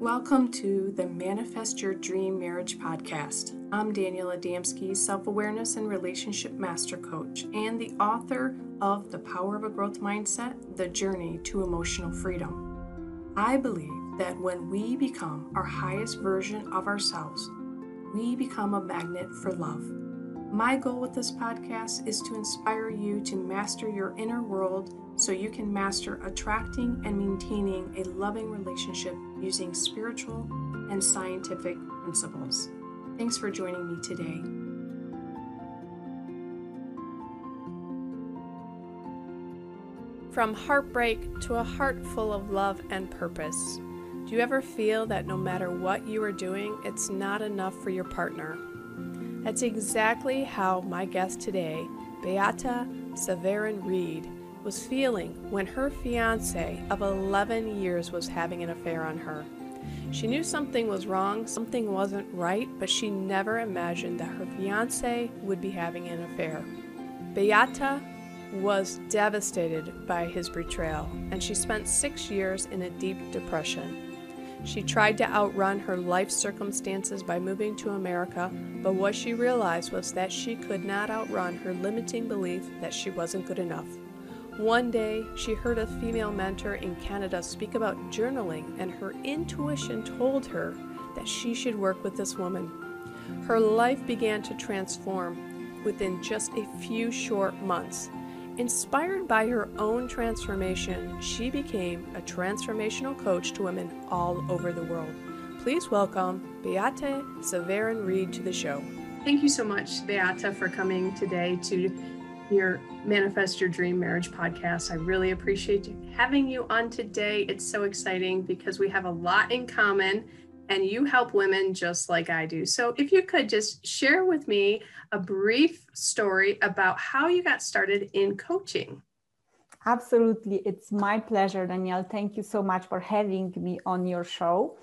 Welcome to the Manifest Your Dream Marriage podcast. I'm Daniela Adamski, self awareness and relationship master coach, and the author of The Power of a Growth Mindset The Journey to Emotional Freedom. I believe that when we become our highest version of ourselves, we become a magnet for love. My goal with this podcast is to inspire you to master your inner world so you can master attracting and maintaining a loving relationship using spiritual and scientific principles. Thanks for joining me today. From heartbreak to a heart full of love and purpose. Do you ever feel that no matter what you are doing, it's not enough for your partner? That's exactly how my guest today, Beata Severin Reed, was feeling when her fiance of 11 years was having an affair on her. She knew something was wrong, something wasn't right, but she never imagined that her fiance would be having an affair. Beata was devastated by his betrayal, and she spent six years in a deep depression. She tried to outrun her life circumstances by moving to America, but what she realized was that she could not outrun her limiting belief that she wasn't good enough. One day, she heard a female mentor in Canada speak about journaling, and her intuition told her that she should work with this woman. Her life began to transform within just a few short months. Inspired by her own transformation, she became a transformational coach to women all over the world. Please welcome Beata Severin Reed to the show. Thank you so much, Beata, for coming today to your Manifest Your Dream Marriage podcast. I really appreciate having you on today. It's so exciting because we have a lot in common and you help women just like I do. So, if you could just share with me a brief story about how you got started in coaching. Absolutely. It's my pleasure, Danielle. Thank you so much for having me on your show.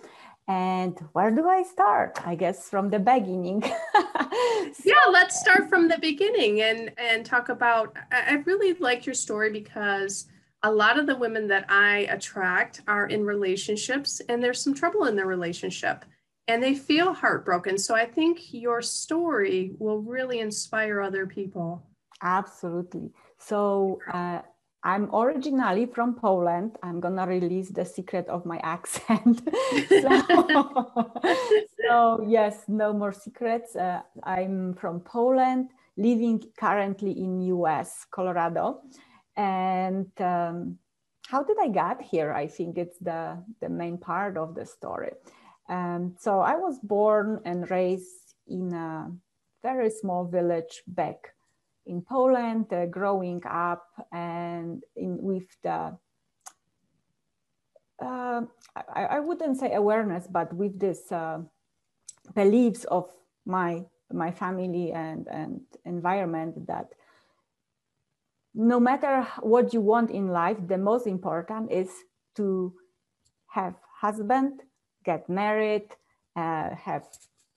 And where do I start? I guess from the beginning. so, yeah, let's start from the beginning and and talk about. I really like your story because a lot of the women that I attract are in relationships and there's some trouble in their relationship and they feel heartbroken. So I think your story will really inspire other people. Absolutely. So uh, I'm originally from Poland. I'm gonna release the secret of my accent. so, so, yes, no more secrets. Uh, I'm from Poland, living currently in US, Colorado. And um, how did I get here? I think it's the, the main part of the story. Um, so I was born and raised in a very small village back in Poland, uh, growing up and in, with the, uh, I, I, wouldn't say awareness, but with this uh, beliefs of my my family and and environment that no matter what you want in life, the most important is to have husband, get married, uh, have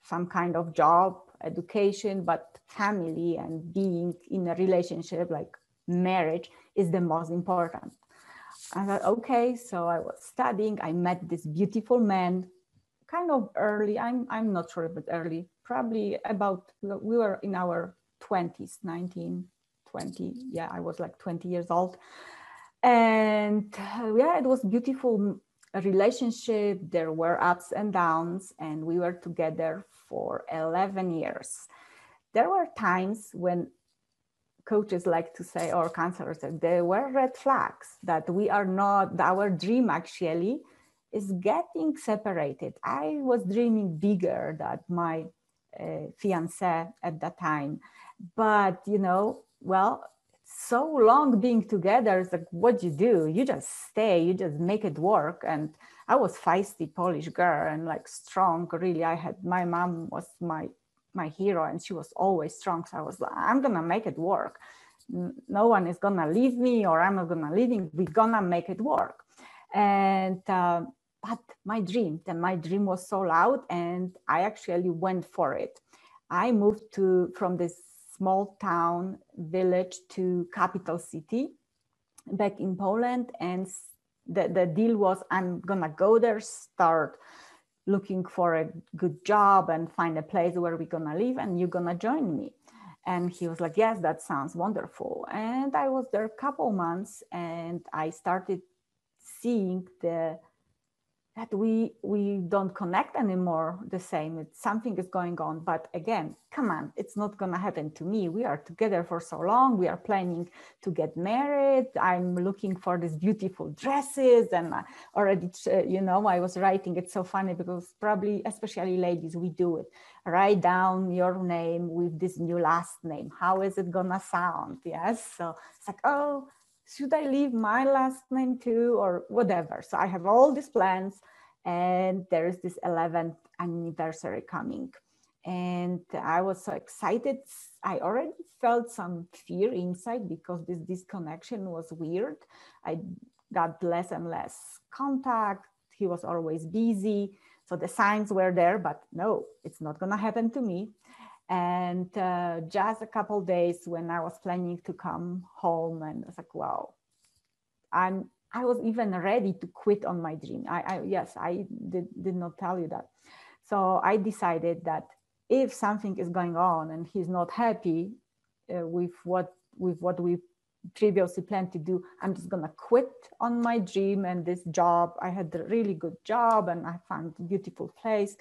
some kind of job, education, but family and being in a relationship like marriage is the most important. I thought, okay, so I was studying. I met this beautiful man, kind of early. I'm I'm not sure, but early, probably about we were in our 20s, 19, 20. Yeah, I was like 20 years old, and uh, yeah, it was beautiful relationship. There were ups and downs, and we were together for 11 years there were times when coaches like to say or counselors that there were red flags that we are not our dream actually is getting separated i was dreaming bigger than my uh, fiance at that time but you know well so long being together it's like what you do? You just stay you just make it work. And i was feisty polish girl and like strong. Really i had my mom was my my hero and she was always strong. So i was like i'm gonna make it work. No one is gonna leave me or i'm not gonna leave him. We're gonna make it work. And uh, but my dream then my dream was so loud and i actually went for it. I moved to from this small town village to capital city back in poland and the, the deal was i'm gonna go there start looking for a good job and find a place where we're gonna live and you're gonna join me. And he was like yes that sounds wonderful. And i was there a couple months and i started seeing the that we we don't connect anymore the same. It's something is going on. But again come on it's not going to happen to me. We are together for so long. We are planning to get married. I'm looking for these beautiful dresses. And already you know i was writing it's so funny because probably especially ladies we do it. Write down your name with this new last name. How is it going to sound? Yes. So it's like oh should I leave my last name too or whatever? So I have all these plans and there is this 11th anniversary coming. And I was so excited. I already felt some fear inside because this disconnection was weird. I got less and less contact. He was always busy. So the signs were there, but no, it's not going to happen to me. And uh, just a couple days when I was planning to come home, and I was like, wow, I'm I was even ready to quit on my dream. I, I yes, I did, did not tell you that. So I decided that if something is going on and he's not happy uh, with what with what we previously planned to do, I'm just gonna quit on my dream and this job. I had a really good job and I found a beautiful place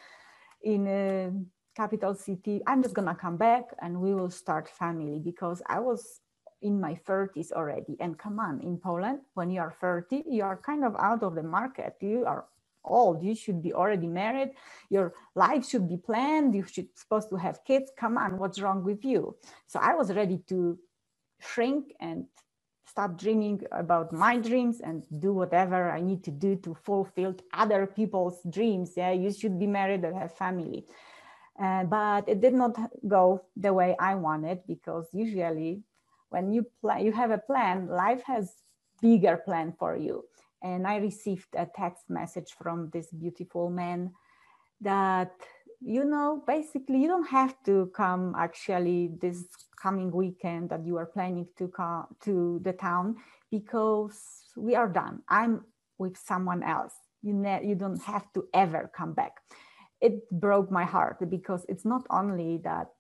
in a capital city. I'm just gonna come back and we will start family because I was in my 30s already. And come on, in Poland, when you are 30, you are kind of out of the market. You are old. You should be already married. Your life should be planned. You should supposed to have kids. Come on, what's wrong with you? So I was ready to shrink and stop dreaming about my dreams and do whatever I need to do to fulfill other people's dreams. Yeah, you should be married and have family. Uh, but it did not go the way I wanted because usually when you plan you have a plan life has bigger plan for you. And i received a text message from this beautiful man that you know basically you don't have to come actually this coming weekend that you are planning to come to the town because we are done. I'm with someone else. You ne- you don't have to ever come back it broke my heart because it's not only that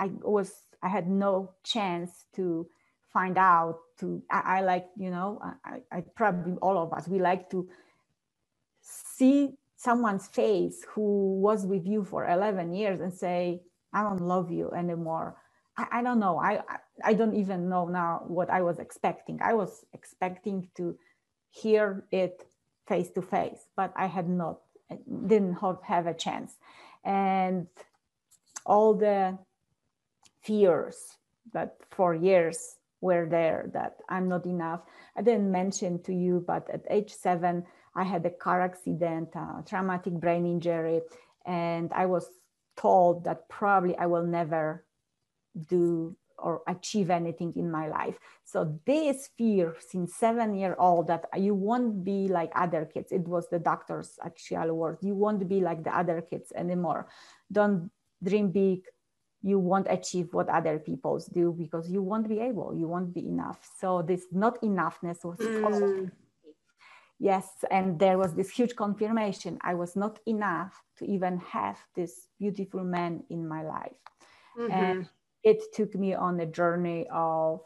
i was I had no chance to find out to I, I like you know I, I probably all of us we like to see someone's face who was with you for 11 years and say I don't love you anymore. I, I don't know. I, I don't even know now what I was expecting. I was expecting to hear it face to face but I had not didn't have have a chance and all the fears that for years were there that I'm not enough. I didn't mention to you, but at age seven, I had a car accident, a traumatic brain injury, and I was told that probably I will never do or achieve anything in my life. So this fear since seven year old that you won't be like other kids. It was the doctor's actual word. You won't be like the other kids anymore. Don't dream big you won't achieve what other peoples do because you won't be able you won't be enough so this not enoughness was mm. yes and there was this huge confirmation i was not enough to even have this beautiful man in my life mm-hmm. and it took me on a journey of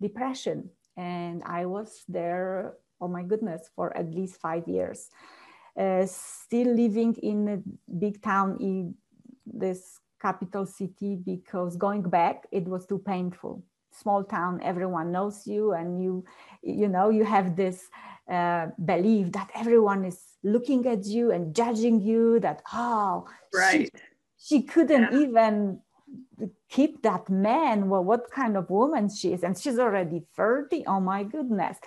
depression. And i was there oh my goodness for at least five years. Uh, still living in a big town in this capital city because going back it was too painful. Small town everyone knows you and you you know you have this uh, belief that everyone is looking at you and judging you that oh right. she, she couldn't yeah. even keep that man well what kind of woman she is and she's already 30 oh my goodness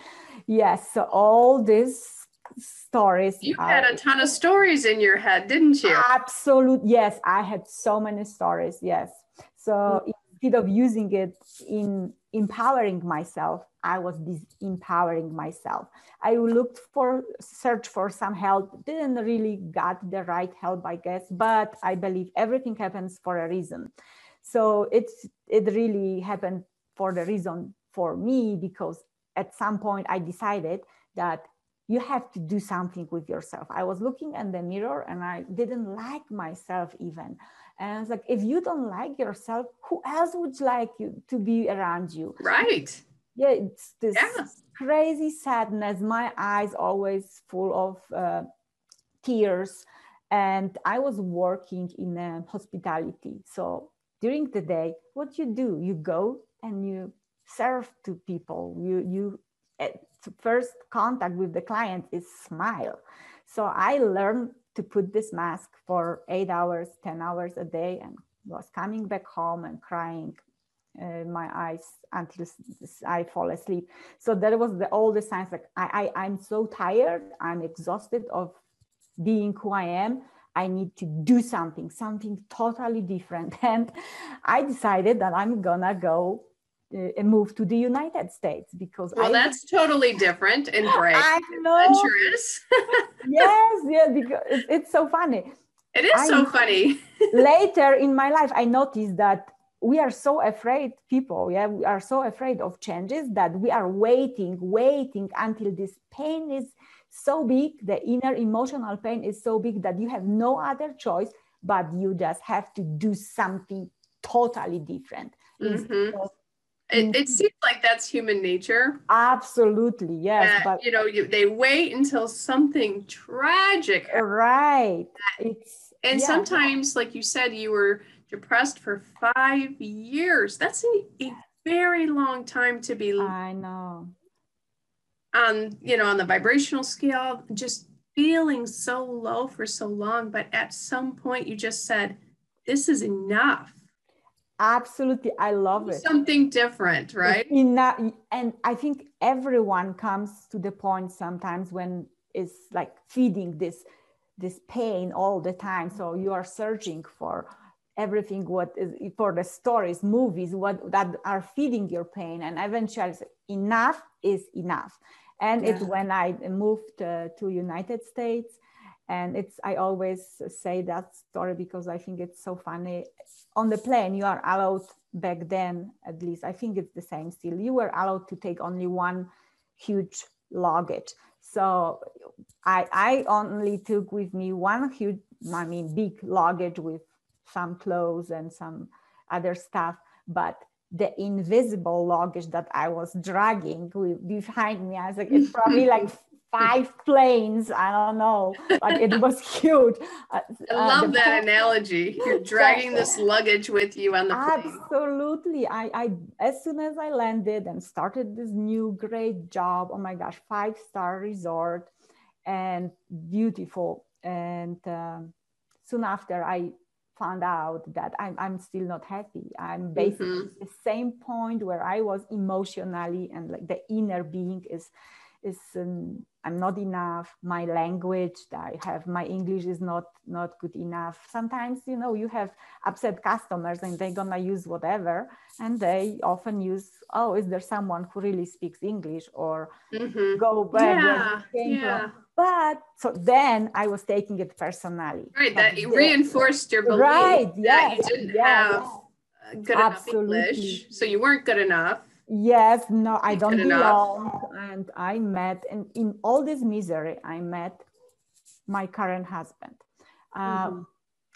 yes so all these stories. You had a ton of stories in your head, didn't you? Absolute. Yes, I had so many stories. Yes. So mm-hmm. instead of using it in empowering myself, I was disempowering myself. I looked for search for some help. Didn't really got the right help, I guess, but I believe everything happens for a reason. So it's it really happened for the reason for me because at some point I decided that you have to do something with yourself. I was looking in the mirror and I didn't like myself even. And I was like, if you don't like yourself, who else would like you to be around you? Right. Yeah, it's this yeah. crazy sadness. My eyes always full of uh, tears. And I was working in uh, hospitality. So during the day, what you do, you go and you serve to people. You you eh, first contact with the client is smile. So I learned to put this mask for eight hours, 10 hours a day, and was coming back home and crying uh, my eyes until I fall asleep. So that was the all the signs like I, I I'm so tired, I'm exhausted of being who I am. I need to do something, something totally different. And I decided that I'm gonna go uh, move to the United States because well, I, that's totally different and brave, I know. adventurous. yes, yeah, because it's, it's so funny. It is I, so funny. later in my life, I noticed that we are so afraid, people, yeah, we are so afraid of changes that we are waiting, waiting until this pain is so big, the inner emotional pain is so big that you have no other choice, but you just have to do something totally different. Mm-hmm. It, it, mm-hmm. seems like that's human nature. Absolutely, yes. but you know, you, they wait until something tragic. Uh, right. It's and yeah. sometimes, like you said, you were depressed for five years. That's a, a very long time to be. I know. On you know, on the vibrational scale, just feeling so low for so long, but at some point, you just said, "This is enough." Absolutely, I love it. Something different, right? Enough, and I think everyone comes to the point sometimes when it's like feeding this this pain all the time. So you are searching for everything what is for the stories, movies, what that are feeding your pain, and eventually enough is enough. And yeah. it's when I moved uh, to United States and it's i always say that story because i think it's so funny. On the plane you are allowed back then at least i think it's the same still. You were allowed to take only one huge luggage. So i i only took with me one huge i mean big luggage with some clothes and some other stuff. But the invisible luggage that I was dragging behind me. I was like, it's probably like five planes. I don't know, but it was huge. Uh, I uh, love uh, that plane. analogy. You're dragging this luggage with you on the plane. Absolutely. I, I, as soon as I landed and started this new great job, oh my gosh, five star resort and beautiful. And um, soon after, I found out that I'm, I'm still not happy. I'm basically mm-hmm. the same point where I was emotionally and like the inner being is is um, I'm not enough. My language that I have, my English is not not good enough. Sometimes you know you have upset customers and they're gonna use whatever, and they often use oh is there someone who really speaks English or mm-hmm. go back yeah, yeah. From. But so then I was taking it personally. Right, that reinforced your belief right, that you didn't yes. have good Absolutely. enough English, so you weren't good enough Yes, no, I don't belong. And I met, and in all this misery, I met my current husband. Uh, mm-hmm.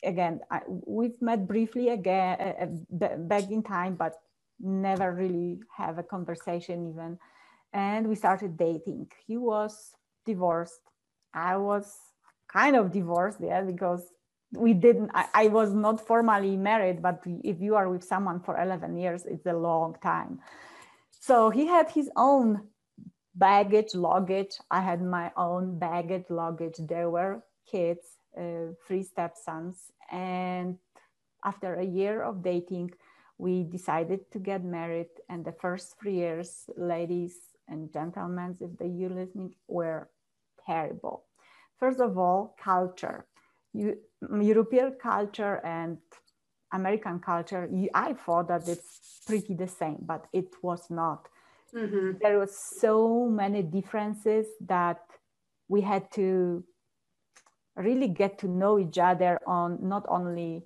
Again, I, we've met briefly again uh, uh back in time, but never really have a conversation even. And we started dating. He was divorced. I was kind of divorced, yeah, because we didn't I, I, was not formally married but if you are with someone for 11 years it's a long time so he had his own baggage, luggage. I had my own baggage, luggage. There were kids, uh, three stepsons. And after a year of dating, we decided to get married. And the first three years, ladies and gentlemen, if they you listening, were terrible. First of all, culture. You, European culture and American culture, I thought that it's pretty the same, but it was not. Mm-hmm. There was so many differences that we had to really get to know each other on not only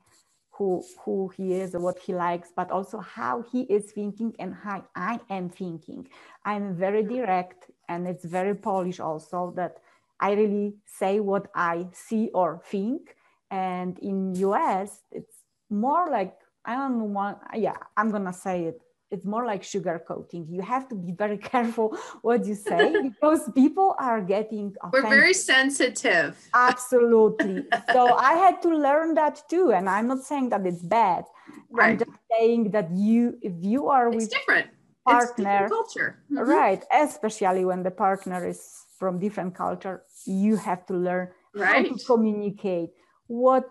who who he is or what he likes but also how he is thinking and how i am thinking i'm very direct and it's very polish also that i really say what i see or think and in us it's more like i don't want yeah i'm gonna say it it's more like sugar coating. You have to be very careful what you say because people are getting offended. We're very sensitive. Absolutely. so I had to learn that too. And I'm not saying that it's bad. Right. I'm just saying that you if you are it's with different partner different culture. Mm-hmm. Right. Especially when the partner is from different culture, you have to learn right. how to communicate what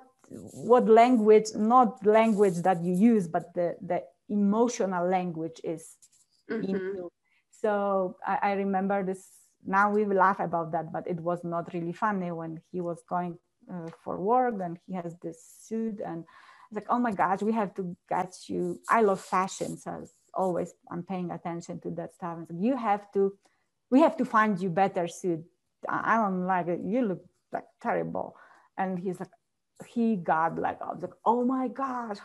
what language not language that you use but the the emotional language is mm-hmm. so I, I, remember this now we laugh about that but it was not really funny when he was going uh, for work and he has this suit and it's like oh my gosh we have to get you. I love fashion so always i'm paying attention to that stuff. And so you have to we have to find you better suit. I don't like it. You look like terrible. And he's like he got like I was like oh my gosh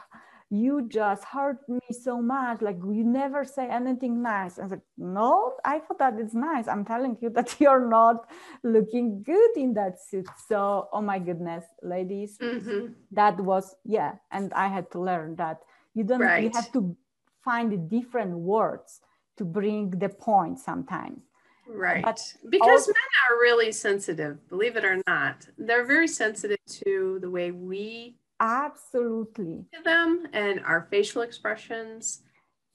you just hurt me so much. Like you never say anything nice. I was like no i thought that it's nice. I'm telling you that you're not looking good in that suit. So oh my goodness ladies mm-hmm. that was yeah and i had to learn that you don't right. you have to find different words to bring the point sometimes Right. But because men are really sensitive, believe it or not. They're very sensitive to the way we Absolutely. To them and our facial expressions,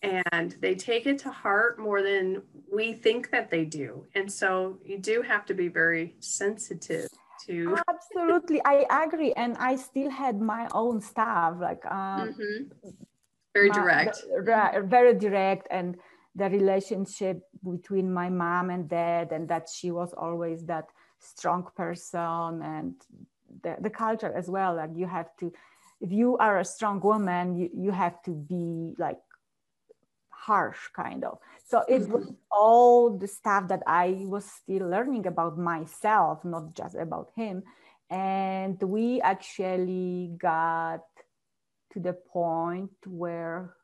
and they take it to heart more than we think that they do. And so you do have to be very sensitive to. Absolutely, I agree. And I still had my own stuff, like um, mm-hmm. very my, direct, very direct, and the relationship between my mom and dad, and that she was always that strong person and the, the culture as well. Like you have to if you are a strong woman you, you have to be like harsh kind of. So it was mm-hmm. all the stuff that i was still learning about myself not just about him. And we actually got to the point where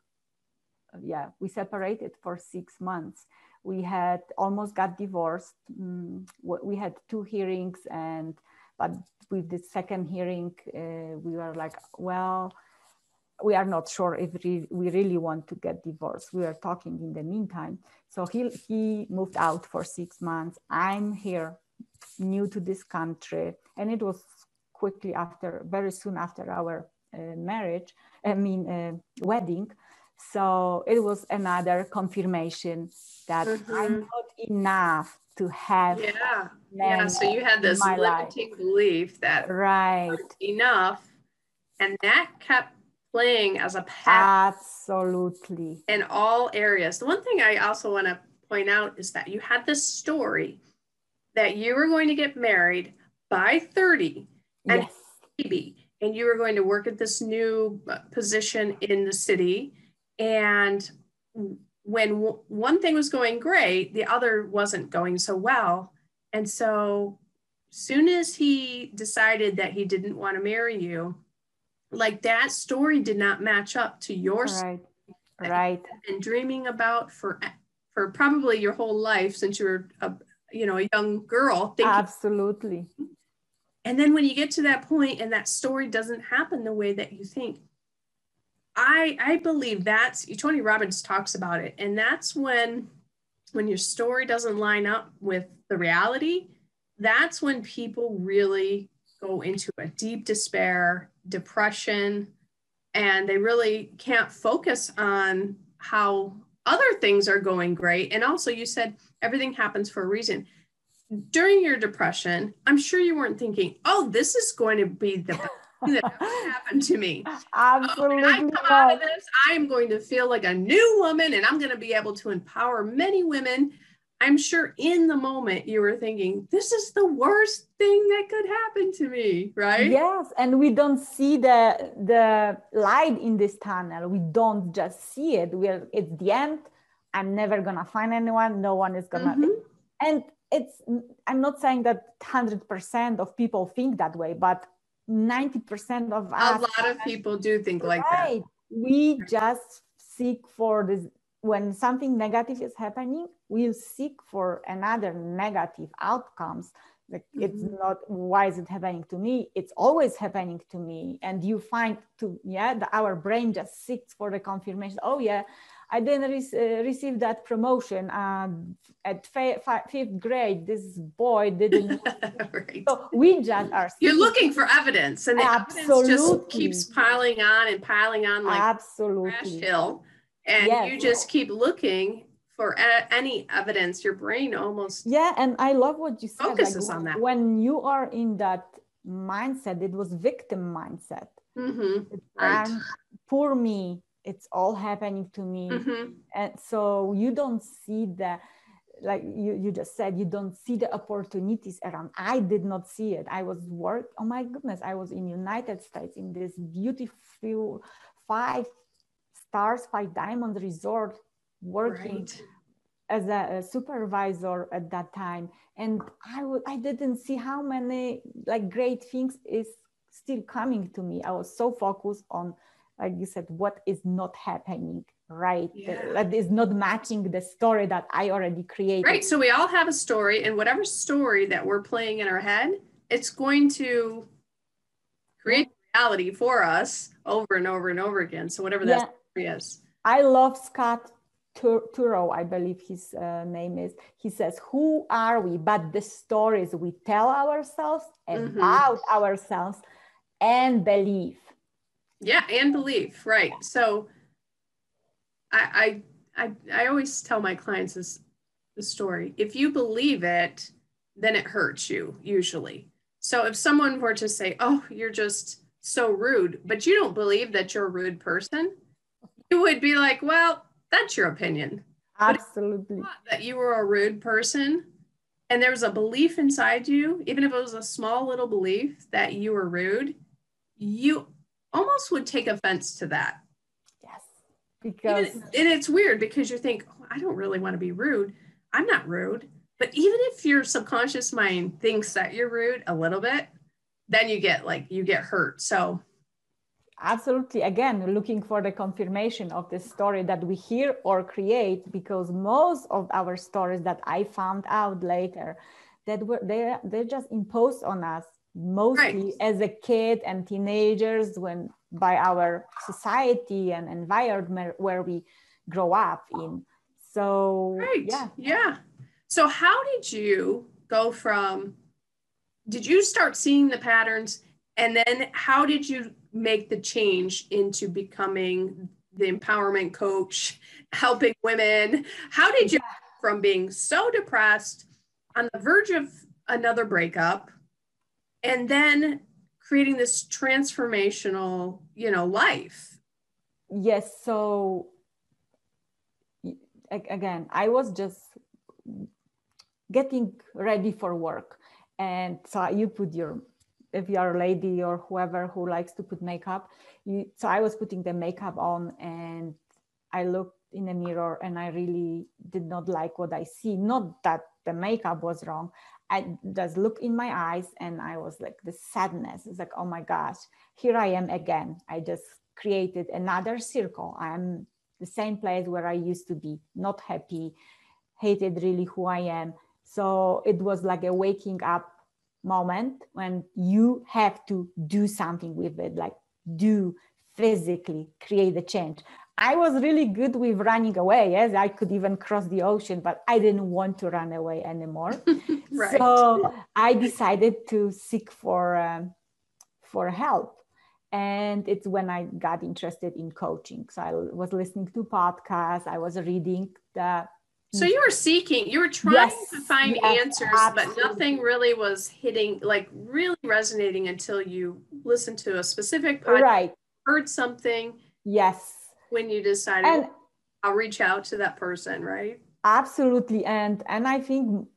yeah we separated for six months we had almost got divorced mm, we had two hearings and but with the second hearing, uh, we were like, well, we are not sure if we really want to get divorced. We are talking in the meantime. So he, he moved out for six months. I'm here, new to this country. And it was quickly after, very soon after our uh, marriage, I mean, uh, wedding. So it was another confirmation that mm-hmm. I'm not enough to have yeah yeah so you had this limiting life. belief that right enough and that kept playing as a path absolutely in all areas the one thing i also want to point out is that you had this story that you were going to get married by 30 and yes. baby and you were going to work at this new uh, position in the city and when w- one thing was going great, the other wasn't going so well. And so, soon as he decided that he didn't want to marry you, like that story did not match up to your right. Right. And dreaming about for for probably your whole life since you were a you know a young girl. Thinking, Absolutely. And then when you get to that point and that story doesn't happen the way that you think, I I believe that's Tony Robbins talks about it, and that's when when your story doesn't line up with the reality, that's when people really go into a deep despair, depression, and they really can't focus on how other things are going great. And also, you said everything happens for a reason. During your depression, I'm sure you weren't thinking, oh, this is going to be the that happened to me. Absolutely. I come out of this, I am going to feel like a new woman and I'm going to be able to empower many women. I'm sure in the moment you were thinking, this is the worst thing that could happen to me, right? Yes. And we don't see the the light in this tunnel. We don't just see it. We're it's the end. I'm never gonna find anyone. No one is gonna mm-hmm. and it's i'm not saying that 100% of people think that way but 90% of us. A lot of people do think like that. right we just seek for this when something negative is happening we'll seek for another negative outcomes like it's Mhm. not why is it happening to me it's always happening to me and you find to yeah the, our brain just seeks for the confirmation oh yeah i didn't re- uh, receive that promotion uh, at fi- fi- fifth grade this boy didn't right. so we just are You're looking for evidence, and the evidence just keeps piling on and piling on like absolutely hill, and Yes. you just keep looking for any evidence. Your brain almost yeah and i love what you said Focuses like, on that. when you are in that mindset it was victim mindset Mhm, It's, Right. "I'm- poor me it's all happening to me. Mhm. and so you don't see the like you, you just said you don't see the opportunities around. I did not see it. I was work oh my goodness i was in united states in this beautiful five stars five diamond resort working Right. as a, a supervisor at that time. And I w- I didn't see how many like great things is still coming to me. I was so focused on like you said what is not happening right Yeah. that is not matching the story that i already created Right. So we all have a story, and whatever story that we're playing in our head, it's going to create reality for us over and over and over again. So whatever that Yeah. story is. I love Scott Turow, I believe his uh, name is. He says, Who are we? But the stories we tell ourselves Mhm. about ourselves and believe. Yeah, and belief, right. So I I I, I always tell my clients this the story. If you believe it, then it hurts you usually. So if someone were to say, "Oh, you're just so rude," but you don't believe that you're a rude person, you would be like, "Well, that's your opinion." Absolutely. thought that you were a rude person and there was a belief inside you, even if it was a small little belief that you were rude, you almost would take offense to that. Yes. Because and it's weird because you think, oh, I don't really want to be rude. I'm not rude. But even if your subconscious mind thinks that you're rude a little bit, then you get like, you get hurt. So, absolutely again looking for the confirmation of the story that we hear or create because most of our stories that i found out later that were they they're just imposed on us mostly Right. as a kid and teenagers when by our society and environment where we grow up in so right. yeah Yeah. So, how did you go from, did you start seeing the patterns? And then how did you make the change into becoming the empowerment coach, helping women? How did you, from being so depressed on the verge of another breakup, and then creating this transformational, you know, life? yes so again i was just getting ready for work. And so you put your if you're a lady or whoever who likes to put makeup you so i was putting the makeup on and i looked in the mirror and i really did not like what i see. Not that the makeup was wrong i just look in my eyes and i was like the sadness. It's like oh my gosh here i am again. I just created another circle. I'm the same place where i used to be not happy hated really who i am. So it was like a waking up moment when you have to do something with it like do physically create the change i was really good with running away yes i could even cross the ocean but i didn't want to run away anymore. Right. so i decided to seek for um, for help. And it's when i got interested in coaching. So i was listening to podcasts i was reading the So you were seeking, you were trying Yes, to find yes, answers, but nothing really was hitting, like really resonating until you listened to a specific podcast, right. heard something. Yes when you decided, and I'll reach out to that person, right? absolutely. And and i think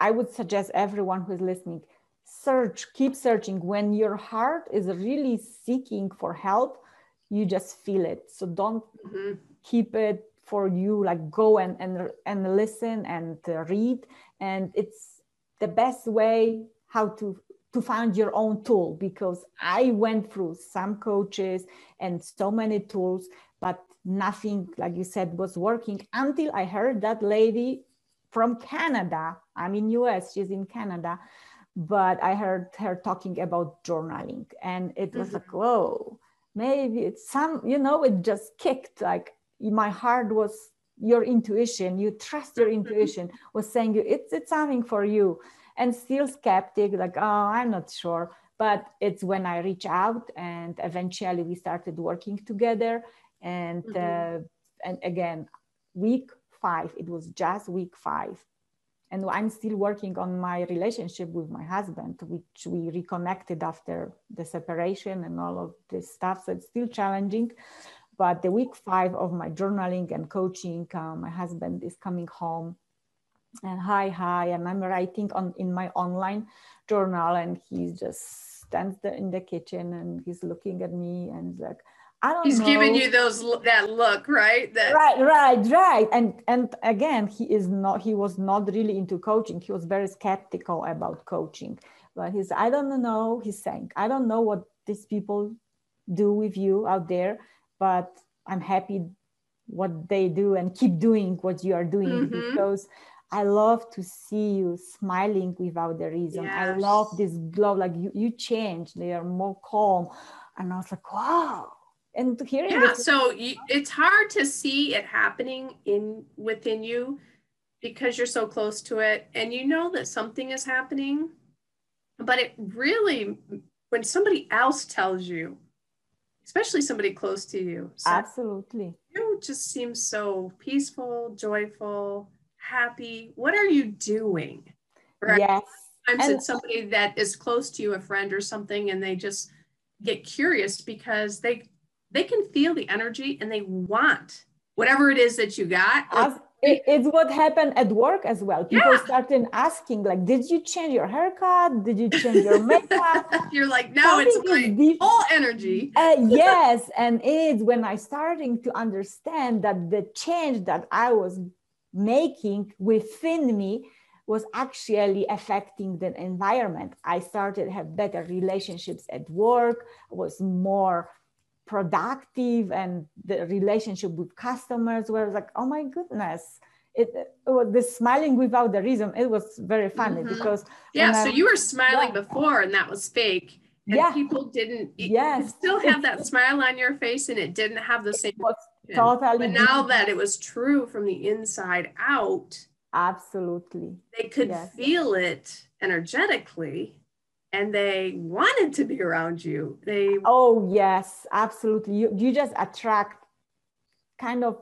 i would suggest everyone who is listening search keep searching. When your heart is really seeking for help you just feel it. So don't Mhm. keep it for you. Like go and and, and listen and uh, read. And it's the best way how to to find your own tool because I went through some coaches and so many tools, but nothing, like you said, was working until I heard that lady from Canada. I'm in US, she's in Canada, but I heard her talking about journaling and it was mm-hmm. like, whoa, maybe it's some, you know, it just kicked like my heart was your intuition, you trust your mm-hmm. intuition was saying you it's it's something for you and still skeptic, like, oh, I'm not sure. But it's when I reach out and eventually we started working together. And mm-hmm. uh, and again, week five, it was just week five. And I'm still working on my relationship with my husband, which we reconnected after the separation and all of this stuff. So it's still challenging. But the week five of my journaling and coaching, uh, my husband is coming home and hi hi and i'm writing on in my online journal and he just stands there in the kitchen and he's looking at me and like I don't He's know. giving you those that look, right? That right, right, right. And and again, he is not. He was not really into coaching. He was very skeptical about coaching. But he's, I don't know. He's saying, I don't know what these people do with you out there, but I'm happy what they do and keep doing what you are doing mm-hmm. because I love to see you smiling without the reason. Yes. I love this glow, like you, you change, they are more calm. And I was like, wow. And hearing Yeah, so you, it's hard to see it happening in within you because you're so close to it and you know that something is happening. But it really, when somebody else tells you, especially somebody close to you, so absolutely, you just seem so peaceful, joyful, happy? What are you doing? Right? Yes. Sometimes and- it's somebody that is close to you, a friend or something, and they just get curious because they they can feel the energy and they want whatever it is that you got. It's what happened at work as well. People yeah. started asking, like, did you change your haircut? Did you change your makeup? You're like, no, Something it's my full energy. uh, yes. And it's when I starting to understand that the change that I was making within me was actually affecting the environment. I started to have better relationships at work, was more productive, and the relationship with customers where I was like, oh my goodness. It, it was the smiling without the reason. It was very funny mm-hmm. because yeah. So I, you were smiling yeah. before, and that was fake. And yeah. people didn't. Yes. still have that smile on your face, and it didn't have the same totally but now that it was true from the inside out absolutely they could yes. feel it energetically and they wanted to be around you. They oh yes absolutely. You, you just attract kind of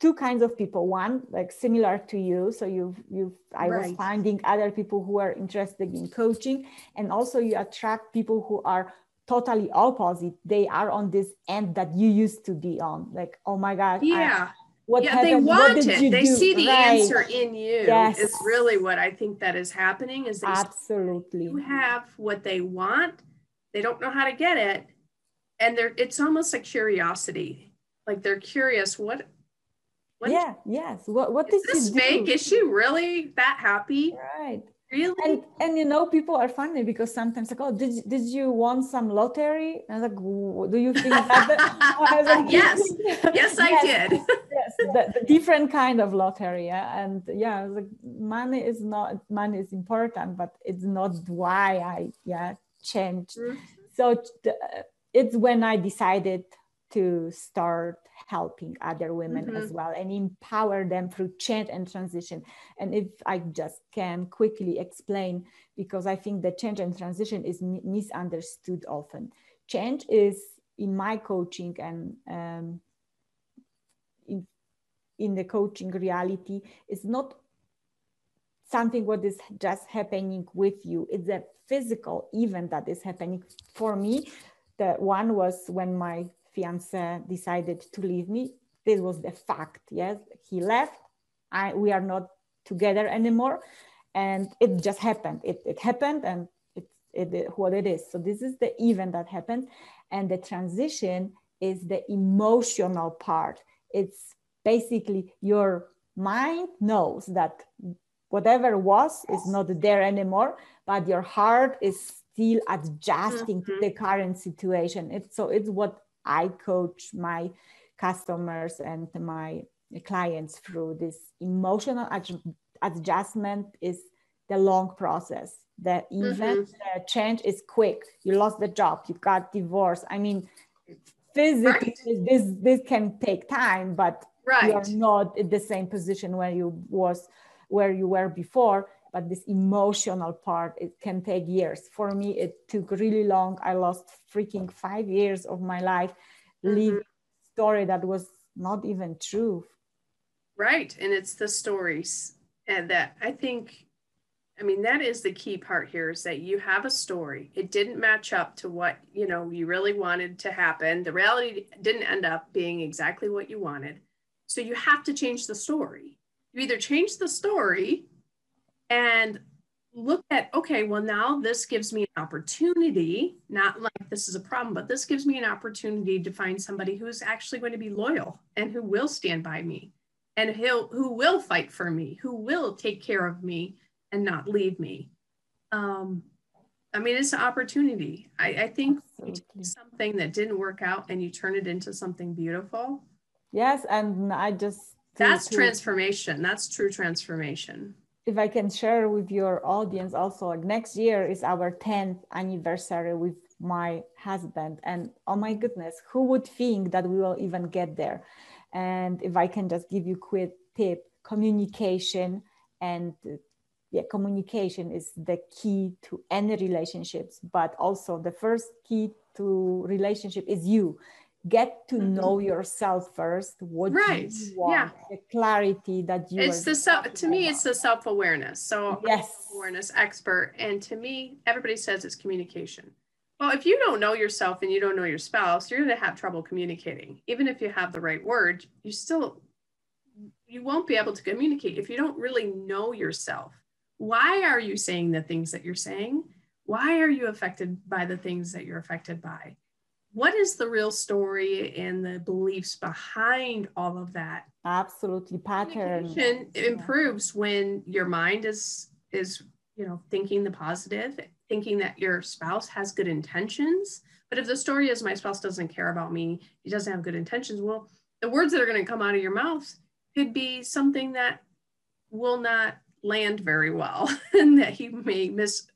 two kinds of people. One like similar to you. So you've you've i right. was finding other people who are interested in coaching. And also you attract people who are totally opposite. They are on this end that you used to be on. Like oh my god yeah what yeah, they want it. They do? see the right. answer in you. Yes. Is really what I think that is happening. Is they absolutely you have what they want. They don't know how to get it, and they're. It's almost a curiosity. Like they're curious. What? what yeah. Yes. What? What is this fake? Is she really that happy? Right. Really? And and you know, people are funny because sometimes like, oh, did did you won some lottery? And I was like, do you think that? I was like, yes, yes, I yes. did. yes, the, the, different kind of lottery, yeah? and yeah, like money is not money is important, but it's not why I yeah changed. Mm-hmm. So it's when I decided to start helping other women mm-hmm. as well and empower them through change and transition. And if I just can quickly explain, because I think the change and transition is misunderstood often. Change is in my coaching and um, in, in the coaching reality is not something what is just happening with you it's a physical event that is happening for me the one was when my fiance decided to leave me. This was the fact. Yes, he left. I, we are not together anymore, and it just happened. It, it happened, and it's it, what it is. So this is the event that happened, and the transition is the emotional part. It's basically your mind knows that whatever was is not there anymore but your heart is still adjusting mm-hmm. to the current situation it's so it's what i coach my customers and my clients through this emotional adjustment is the long process the event mm-hmm. the change is quick you lost the job you got divorced i mean physically right. this this can take time but right. you're not in the same position where you was where you were before but this emotional part it can take years for me it took really long i lost freaking five years of my life mm-hmm. living story that was not even true right and it's the stories and that i think I mean, that is the key part here is that you have a story. It didn't match up to what, you know, you really wanted to happen. The reality didn't end up being exactly what you wanted. So you have to change the story. You either change the story and look at, okay, well, now this gives me an opportunity, not like this is a problem, but this gives me an opportunity to find somebody who is actually going to be loyal and who will stand by me and who who will fight for me, who will take care of me and not leave me. Um, I mean, it's an opportunity. I, I think something that didn't work out and you turn it into something beautiful. Yes, and I just that's transformation. That's true transformation. If I can share with your audience also, like next year is our 10th anniversary with my husband. And oh my goodness, who would think that we will even get there? And if I can just give you quick tip, communication and yeah, communication is the key to any relationships, but also the first key to relationship is you. Get to mm-hmm. know yourself first. What right. you want, yeah. the clarity that you. It's the self. To me, it's the self awareness. So yes, awareness expert, and to me, everybody says it's communication. Well, if you don't know yourself and you don't know your spouse, you're going to have trouble communicating. Even if you have the right word, you still you won't be able to communicate if you don't really know yourself why are you saying the things that you're saying? Why are you affected by the things that you're affected by? What is the real story and the beliefs behind all of that? Absolutely, pattern. improves when your mind is is you know thinking the positive, thinking that your spouse has good intentions. But if the story is my spouse doesn't care about me, he doesn't have good intentions, well, the words that are going to come out of your mouth could be something that will not land very well and that he may mis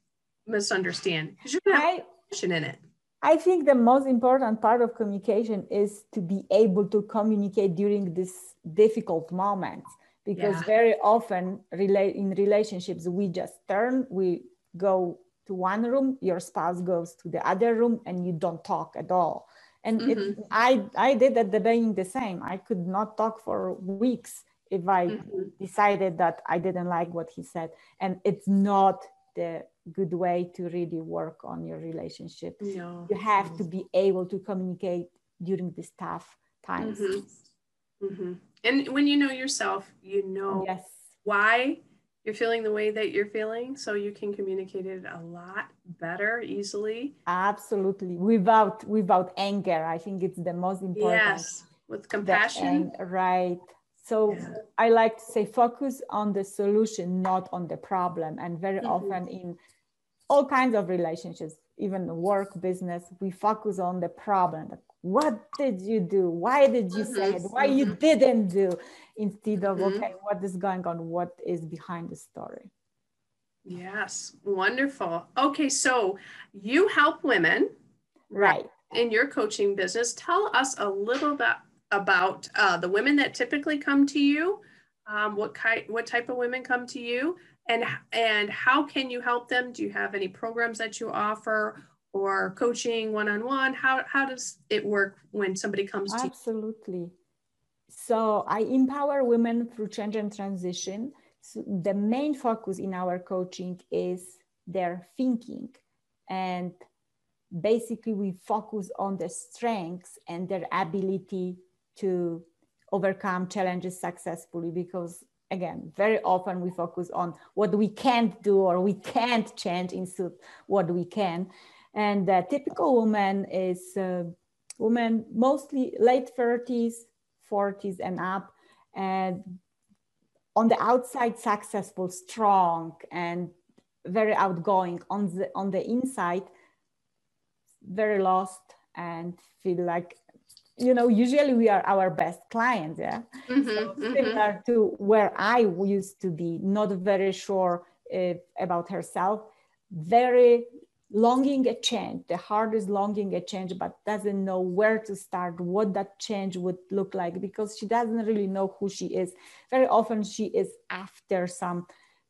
misunderstand because you're not in it. I think the most important part of communication is to be able to communicate during this difficult moment because yeah. very often relate in relationships we just turn we go to one room your spouse goes to the other room and you don't talk at all and mm-hmm. it, I I did at the beginning the same I could not talk for weeks if I mm-hmm. decided that I didn't like what he said. And it's not the good way to really work on your relationship. No. You have to be able to communicate during these tough times. Mm-hmm. Mm-hmm. And when you know yourself, you know yes. why you're feeling the way that you're feeling so you can communicate it a lot better easily absolutely without without anger i think it's the most important yes with compassion right so yeah. I like to say focus on the solution, not on the problem. And very mm-hmm. often in all kinds of relationships, even work, business, we focus on the problem. Like, what did you do? Why did you mm-hmm. say it? Why you mm-hmm. didn't do? Instead of mm-hmm. okay, what is going on? What is behind the story? Yes, wonderful. Okay, so you help women, right? In your coaching business, tell us a little bit about uh, the women that typically come to you, um, what kind, what type of women come to you, and and how can you help them? Do you have any programs that you offer, or coaching one on one? How how does it work when somebody comes to Absolutely. So I empower women through change and transition. So the main focus in our coaching is their thinking and basically we focus on the strengths and their ability to overcome challenges successfully because again very often we focus on what we can't do or we can't change into what we can. And the typical woman is a woman mostly late 30s 40s and up and on the outside successful strong and very outgoing. On the on the inside very lost and feel like you know usually we are our best clients yeah mm-hmm, so mm-hmm. similar mm-hmm. to where i used to be not very sure uh, about herself very longing a change the heart is longing a change but doesn't know where to start what that change would look like because she doesn't really know who she is very often she is after some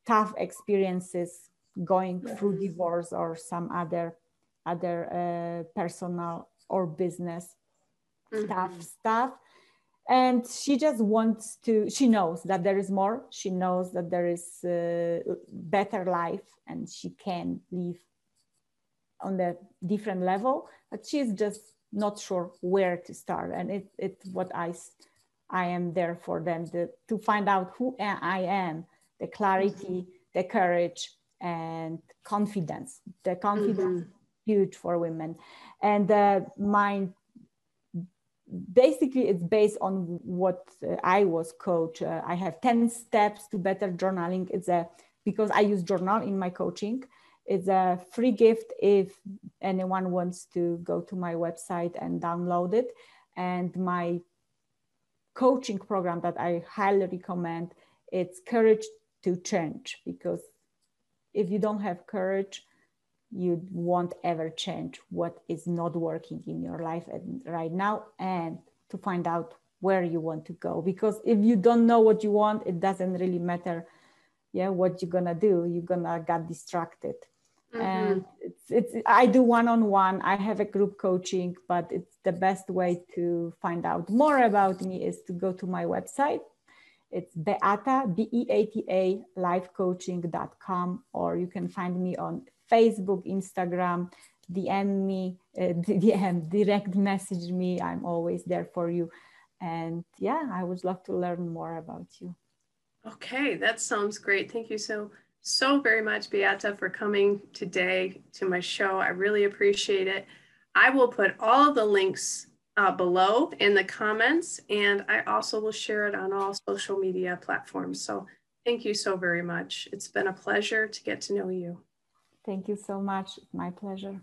tough experiences going through divorce or some other other uh, personal or business mm-hmm. stuff stuff and she just wants to she knows that there is more she knows that there is a better life and she can live on the different level but she's just not sure where to start and it, it's what i i am there for them to, to find out who i am the clarity mm-hmm. the courage and confidence the confidence mm-hmm. huge for women and uh, my basically it's based on what i was coach. Uh, i have 10 steps to better journaling. It's a because i use journal in my coaching it's a free gift if anyone wants to go to my website and download it. And my coaching program that i highly recommend it's courage to change because if you don't have courage you won't ever change what is not working in your life right now and to find out where you want to go. Because if you don't know what you want it doesn't really matter yeah what you're gonna do. You're gonna get distracted. Mm-hmm. and it's, it's i do one-on-one. I have a group coaching but it's the best way to find out more about me is to go to my website. It's beata b-e-a-t-a lifecoaching.com or you can find me on Facebook, Instagram, DM me, uh, DM, direct message me. I'm always there for you. And yeah, I would love to learn more about you. Okay, that sounds great. Thank you so, so very much, Beata, for coming today to my show. I really appreciate it. I will put all the links uh, below in the comments, and I also will share it on all social media platforms. So thank you so very much. It's been a pleasure to get to know you. Thank you so much. My pleasure.